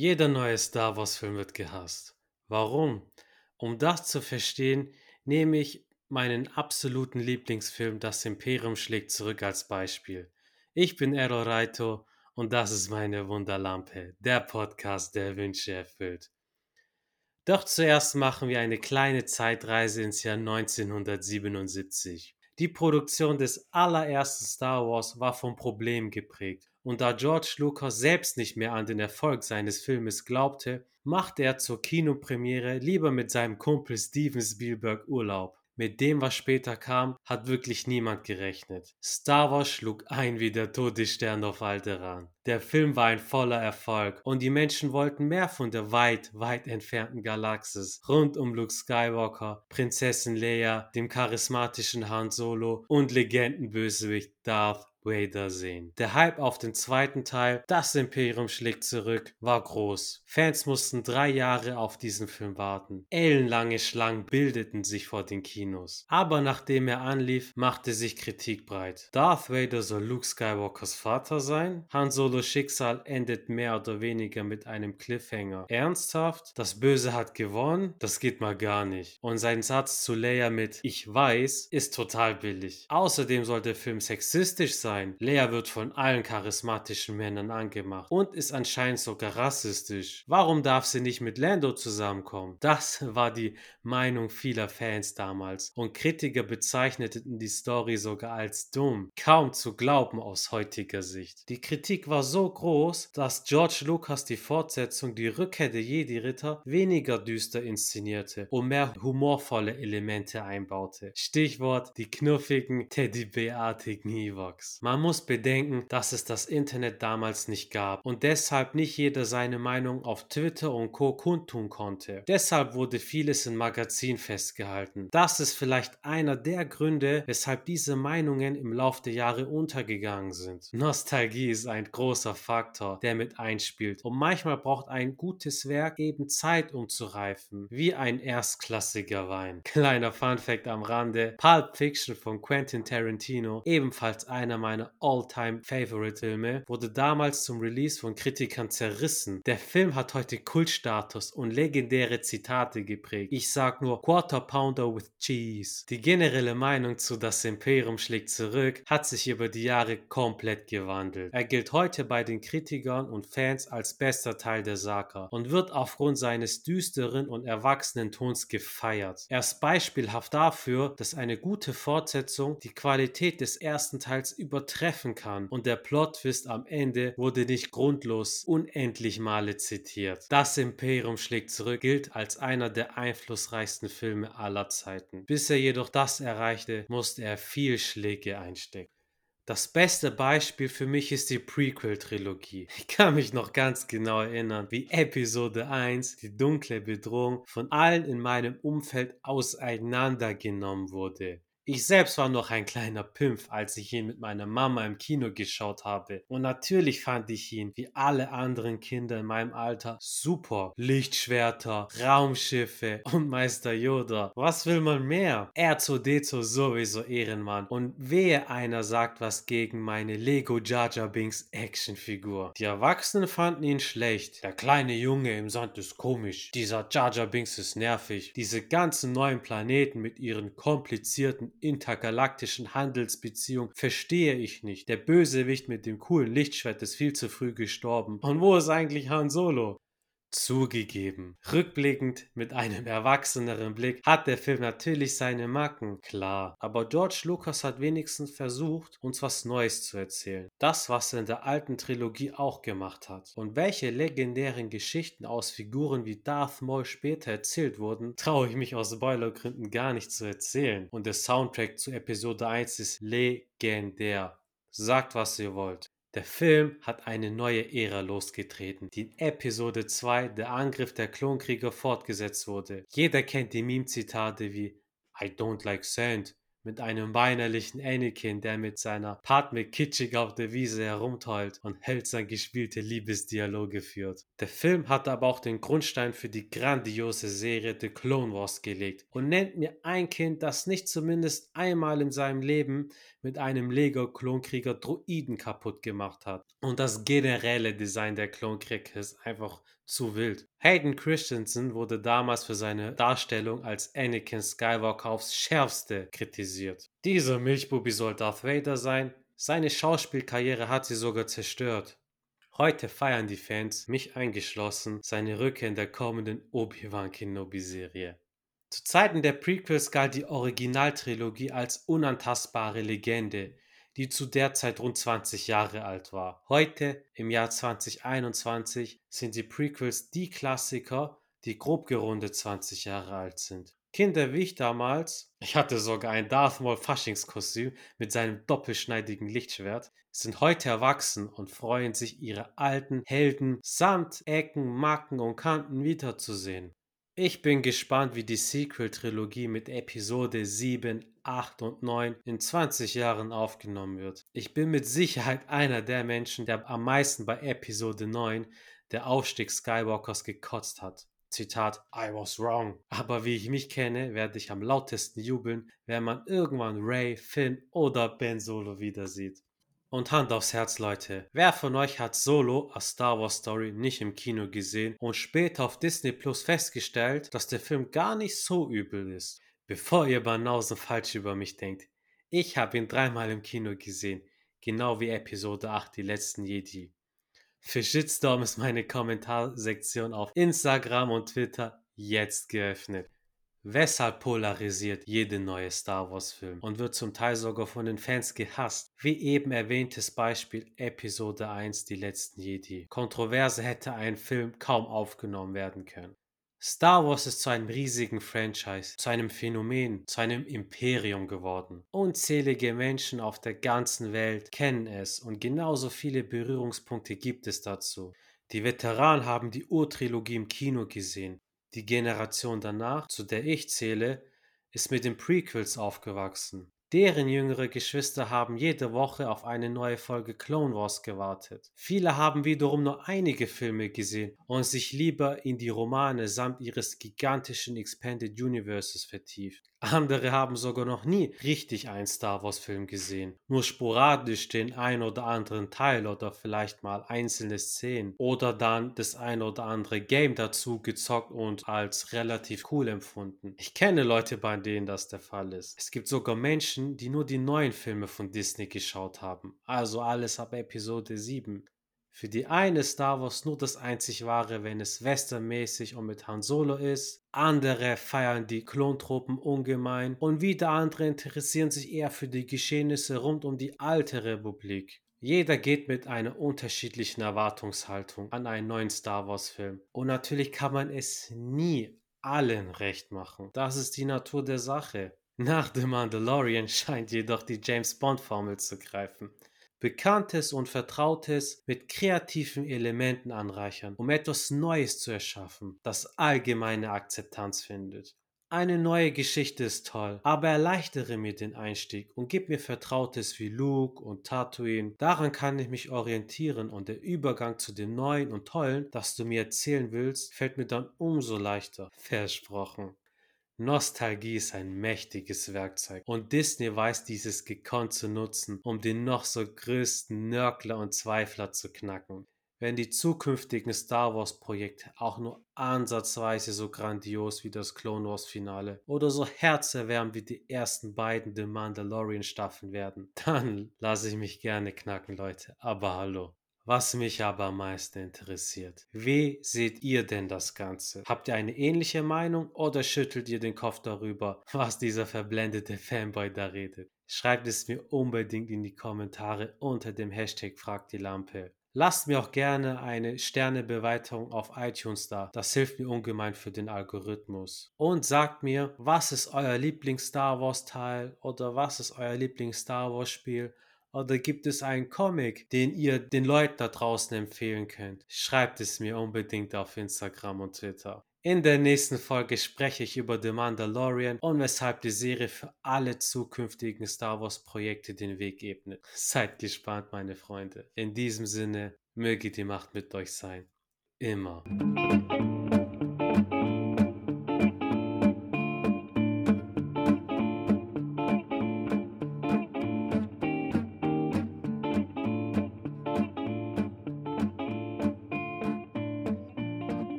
Jeder neue Star Wars-Film wird gehasst. Warum? Um das zu verstehen, nehme ich meinen absoluten Lieblingsfilm Das Imperium schlägt zurück als Beispiel. Ich bin Errol Raito und das ist meine Wunderlampe, der Podcast, der Wünsche erfüllt. Doch zuerst machen wir eine kleine Zeitreise ins Jahr 1977. Die Produktion des allerersten Star Wars war vom Problem geprägt. Und da George Lucas selbst nicht mehr an den Erfolg seines Filmes glaubte, machte er zur Kinopremiere lieber mit seinem Kumpel Steven Spielberg Urlaub. Mit dem, was später kam, hat wirklich niemand gerechnet. Star Wars schlug ein wie der Todesstern auf Alderan. Der Film war ein voller Erfolg und die Menschen wollten mehr von der weit, weit entfernten Galaxis rund um Luke Skywalker, Prinzessin Leia, dem charismatischen Han Solo und Legendenbösewicht Darth Vader sehen. Der Hype auf den zweiten Teil, Das Imperium schlägt zurück, war groß. Fans mussten drei Jahre auf diesen Film warten. Ellenlange Schlangen bildeten sich vor den Kinos. Aber nachdem er anlief, machte sich Kritik breit. Darth Vader soll Luke Skywalkers Vater sein? Han Solos Schicksal endet mehr oder weniger mit einem Cliffhanger. Ernsthaft? Das Böse hat gewonnen? Das geht mal gar nicht. Und sein Satz zu Leia mit Ich weiß ist total billig. Außerdem soll der Film sexistisch sein sein. Lea wird von allen charismatischen Männern angemacht und ist anscheinend sogar rassistisch. Warum darf sie nicht mit Lando zusammenkommen? Das war die Meinung vieler Fans damals und Kritiker bezeichneten die Story sogar als dumm. Kaum zu glauben aus heutiger Sicht. Die Kritik war so groß, dass George Lucas die Fortsetzung Die Rückkehr der Jedi-Ritter weniger düster inszenierte und mehr humorvolle Elemente einbaute. Stichwort die knuffigen, teddybärartigen Man muss bedenken, dass es das Internet damals nicht gab und deshalb nicht jeder seine Meinung auf Twitter und Co. kundtun konnte. Deshalb wurde vieles in Magazin festgehalten. Das ist vielleicht einer der Gründe, weshalb diese Meinungen im Laufe der Jahre untergegangen sind. Nostalgie ist ein großer Faktor, der mit einspielt und manchmal braucht ein gutes Werk eben Zeit, um zu reifen, wie ein erstklassiger Wein. Kleiner Funfact am Rande: Pulp Fiction von Quentin Tarantino, ebenfalls einer meiner meiner All-Time-Favorite-Filme, wurde damals zum Release von Kritikern zerrissen. Der Film hat heute Kultstatus und legendäre Zitate geprägt. Ich sag nur Quarter Pounder with Cheese. Die generelle Meinung zu Das Imperium schlägt zurück hat sich über die Jahre komplett gewandelt. Er gilt heute bei den Kritikern und Fans als bester Teil der Saga und wird aufgrund seines düsteren und erwachsenen Tons gefeiert. Er ist beispielhaft dafür, dass eine gute Fortsetzung die Qualität des ersten Teils über übertreffen kann und der Plot-Twist am Ende wurde nicht grundlos unendlich Male zitiert. Das Imperium schlägt zurück gilt als einer der einflussreichsten Filme aller Zeiten. Bis er jedoch das erreichte, musste er viel Schläge einstecken. Das beste Beispiel für mich ist die Prequel-Trilogie. Ich kann mich noch ganz genau erinnern, wie Episode 1, die dunkle Bedrohung, von allen in meinem Umfeld auseinandergenommen wurde. Ich selbst war noch ein kleiner Pimpf, als ich ihn mit meiner Mama im Kino geschaut habe. Und natürlich fand ich ihn, wie alle anderen Kinder in meinem Alter, super. Lichtschwerter, Raumschiffe und Meister Yoda. Was will man mehr? R2D2 sowieso Ehrenmann. Und wehe einer sagt was gegen meine Lego Jar Jar Binks Actionfigur. Die Erwachsenen fanden ihn schlecht. Der kleine Junge im Sand ist komisch. Dieser Jar Jar Binks ist nervig. Diese ganzen neuen Planeten mit ihren komplizierten intergalaktischen Handelsbeziehung verstehe ich nicht. Der Bösewicht mit dem coolen Lichtschwert ist viel zu früh gestorben. Und wo ist eigentlich Han Solo? Zugegeben. Rückblickend mit einem erwachseneren Blick hat der Film natürlich seine Macken, klar. Aber George Lucas hat wenigstens versucht, uns was Neues zu erzählen. Das, was er in der alten Trilogie auch gemacht hat. Und welche legendären Geschichten aus Figuren wie Darth Maul später erzählt wurden, traue ich mich aus Spoilergründen gar nicht zu erzählen. Und der Soundtrack zu Episode 1 ist legendär. Sagt, was ihr wollt. Der Film hat eine neue Ära losgetreten, die in Episode 2 der Angriff der Klonkrieger fortgesetzt wurde. Jeder kennt die Meme-Zitate wie I don't like sand mit einem weinerlichen Anakin, der mit seiner Padme kitschig auf der Wiese herumtollt und hölzern gespielte Liebesdialoge führt. Der Film hat aber auch den Grundstein für die grandiose Serie The Clone Wars gelegt und nennt mir ein Kind, das nicht zumindest einmal in seinem Leben mit einem Lego-Klonkrieger Droiden kaputt gemacht hat. Und das generelle Design der Klonkrieger ist einfach zu wild. Hayden Christensen wurde damals für seine Darstellung als Anakin Skywalker aufs schärfste kritisiert. Dieser Milchbubi soll Darth Vader sein, seine Schauspielkarriere hat sie sogar zerstört. Heute feiern die Fans, mich eingeschlossen, seine Rückkehr in der kommenden Obi-Wan Kenobi-Serie. Zu Zeiten der Prequels galt die Originaltrilogie als unantastbare Legende, die zu der Zeit rund 20 Jahre alt war. Heute, im Jahr 2021, sind die Prequels die Klassiker, die grob gerundet 20 Jahre alt sind. Kinder wie ich damals, ich hatte sogar ein Darth Maul Faschingskostüm mit seinem doppelschneidigen Lichtschwert, sind heute erwachsen und freuen sich, ihre alten Helden samt Ecken, Macken und Kanten wiederzusehen. Ich bin gespannt, wie die Sequel-Trilogie mit Episode 7, 8 und 9 in 20 Jahren aufgenommen wird. Ich bin mit Sicherheit einer der Menschen, der am meisten bei Episode 9, der Aufstieg Skywalkers, gekotzt hat. Zitat, I was wrong. Aber wie ich mich kenne, werde ich am lautesten jubeln, wenn man irgendwann Ray, Finn oder Ben Solo wieder sieht. Und Hand aufs Herz, Leute. Wer von euch hat Solo, a Star Wars Story, nicht im Kino gesehen und später auf Disney Plus festgestellt, dass der Film gar nicht so übel ist? Bevor ihr Banausen falsch über mich denkt. Ich habe ihn dreimal im Kino gesehen. Genau wie Episode 8, die letzten Jedi. Für Shitstorm ist meine Kommentarsektion auf Instagram und Twitter jetzt geöffnet. Weshalb polarisiert jede neue Star Wars-Film und wird zum Teil sogar von den Fans gehasst? Wie eben erwähntes Beispiel Episode 1 Die letzten Jedi. Kontroverse hätte ein Film kaum aufgenommen werden können. Star Wars ist zu einem riesigen Franchise, zu einem Phänomen, zu einem Imperium geworden. Unzählige Menschen auf der ganzen Welt kennen es und genauso viele Berührungspunkte gibt es dazu. Die Veteranen haben die Urtrilogie im Kino gesehen, die Generation danach, zu der ich zähle, ist mit den Prequels aufgewachsen. Deren jüngere Geschwister haben jede Woche auf eine neue Folge Clone Wars gewartet. Viele haben wiederum nur einige Filme gesehen und sich lieber in die Romane samt ihres gigantischen Expanded Universes vertieft. Andere haben sogar noch nie richtig einen Star Wars Film gesehen. Nur sporadisch den ein oder anderen Teil oder vielleicht mal einzelne Szenen oder dann das ein oder andere Game dazu gezockt und als relativ cool empfunden. Ich kenne Leute, bei denen das der Fall ist. Es gibt sogar Menschen, die nur die neuen Filme von Disney geschaut haben. Also alles ab Episode 7. Für die eine Star Wars nur das einzig wahre, wenn es westernmäßig und mit Han Solo ist. Andere feiern die Klontruppen ungemein und wieder andere interessieren sich eher für die Geschehnisse rund um die alte Republik. Jeder geht mit einer unterschiedlichen Erwartungshaltung an einen neuen Star Wars Film. Und natürlich kann man es nie allen recht machen. Das ist die Natur der Sache. Nach The Mandalorian scheint jedoch die James Bond Formel zu greifen. Bekanntes und Vertrautes mit kreativen Elementen anreichern, um etwas Neues zu erschaffen, das allgemeine Akzeptanz findet. Eine neue Geschichte ist toll, aber erleichtere mir den Einstieg und gib mir Vertrautes wie Luke und Tatooine. Daran kann ich mich orientieren und der Übergang zu dem Neuen und Tollen, das du mir erzählen willst, fällt mir dann umso leichter. Versprochen. Nostalgie ist ein mächtiges Werkzeug und Disney weiß dieses gekonnt zu nutzen, um den noch so größten Nörgler und Zweifler zu knacken. Wenn die zukünftigen Star Wars Projekte auch nur ansatzweise so grandios wie das Clone Wars Finale oder so herzerwärmend wie die ersten beiden The Mandalorian Staffeln werden, dann lasse ich mich gerne knacken, Leute. Aber hallo. Was mich aber am meisten interessiert, wie seht ihr denn das Ganze? Habt ihr eine ähnliche Meinung oder schüttelt ihr den Kopf darüber, was dieser verblendete Fanboy da redet? Schreibt es mir unbedingt in die Kommentare unter dem Hashtag Frag die Lampe. Lasst mir auch gerne eine Sternebewertung auf iTunes da. Das hilft mir ungemein für den Algorithmus. Und sagt mir, was ist euer Lieblings-Star Wars-Teil oder was ist euer Lieblings-Star Wars-Spiel oder gibt es einen Comic, den ihr den Leuten da draußen empfehlen könnt? Schreibt es mir unbedingt auf Instagram und Twitter. In der nächsten Folge spreche ich über The Mandalorian und weshalb die Serie für alle zukünftigen Star Wars Projekte den Weg ebnet. Seid gespannt, meine Freunde. In diesem Sinne, möge die Macht mit euch sein. Immer.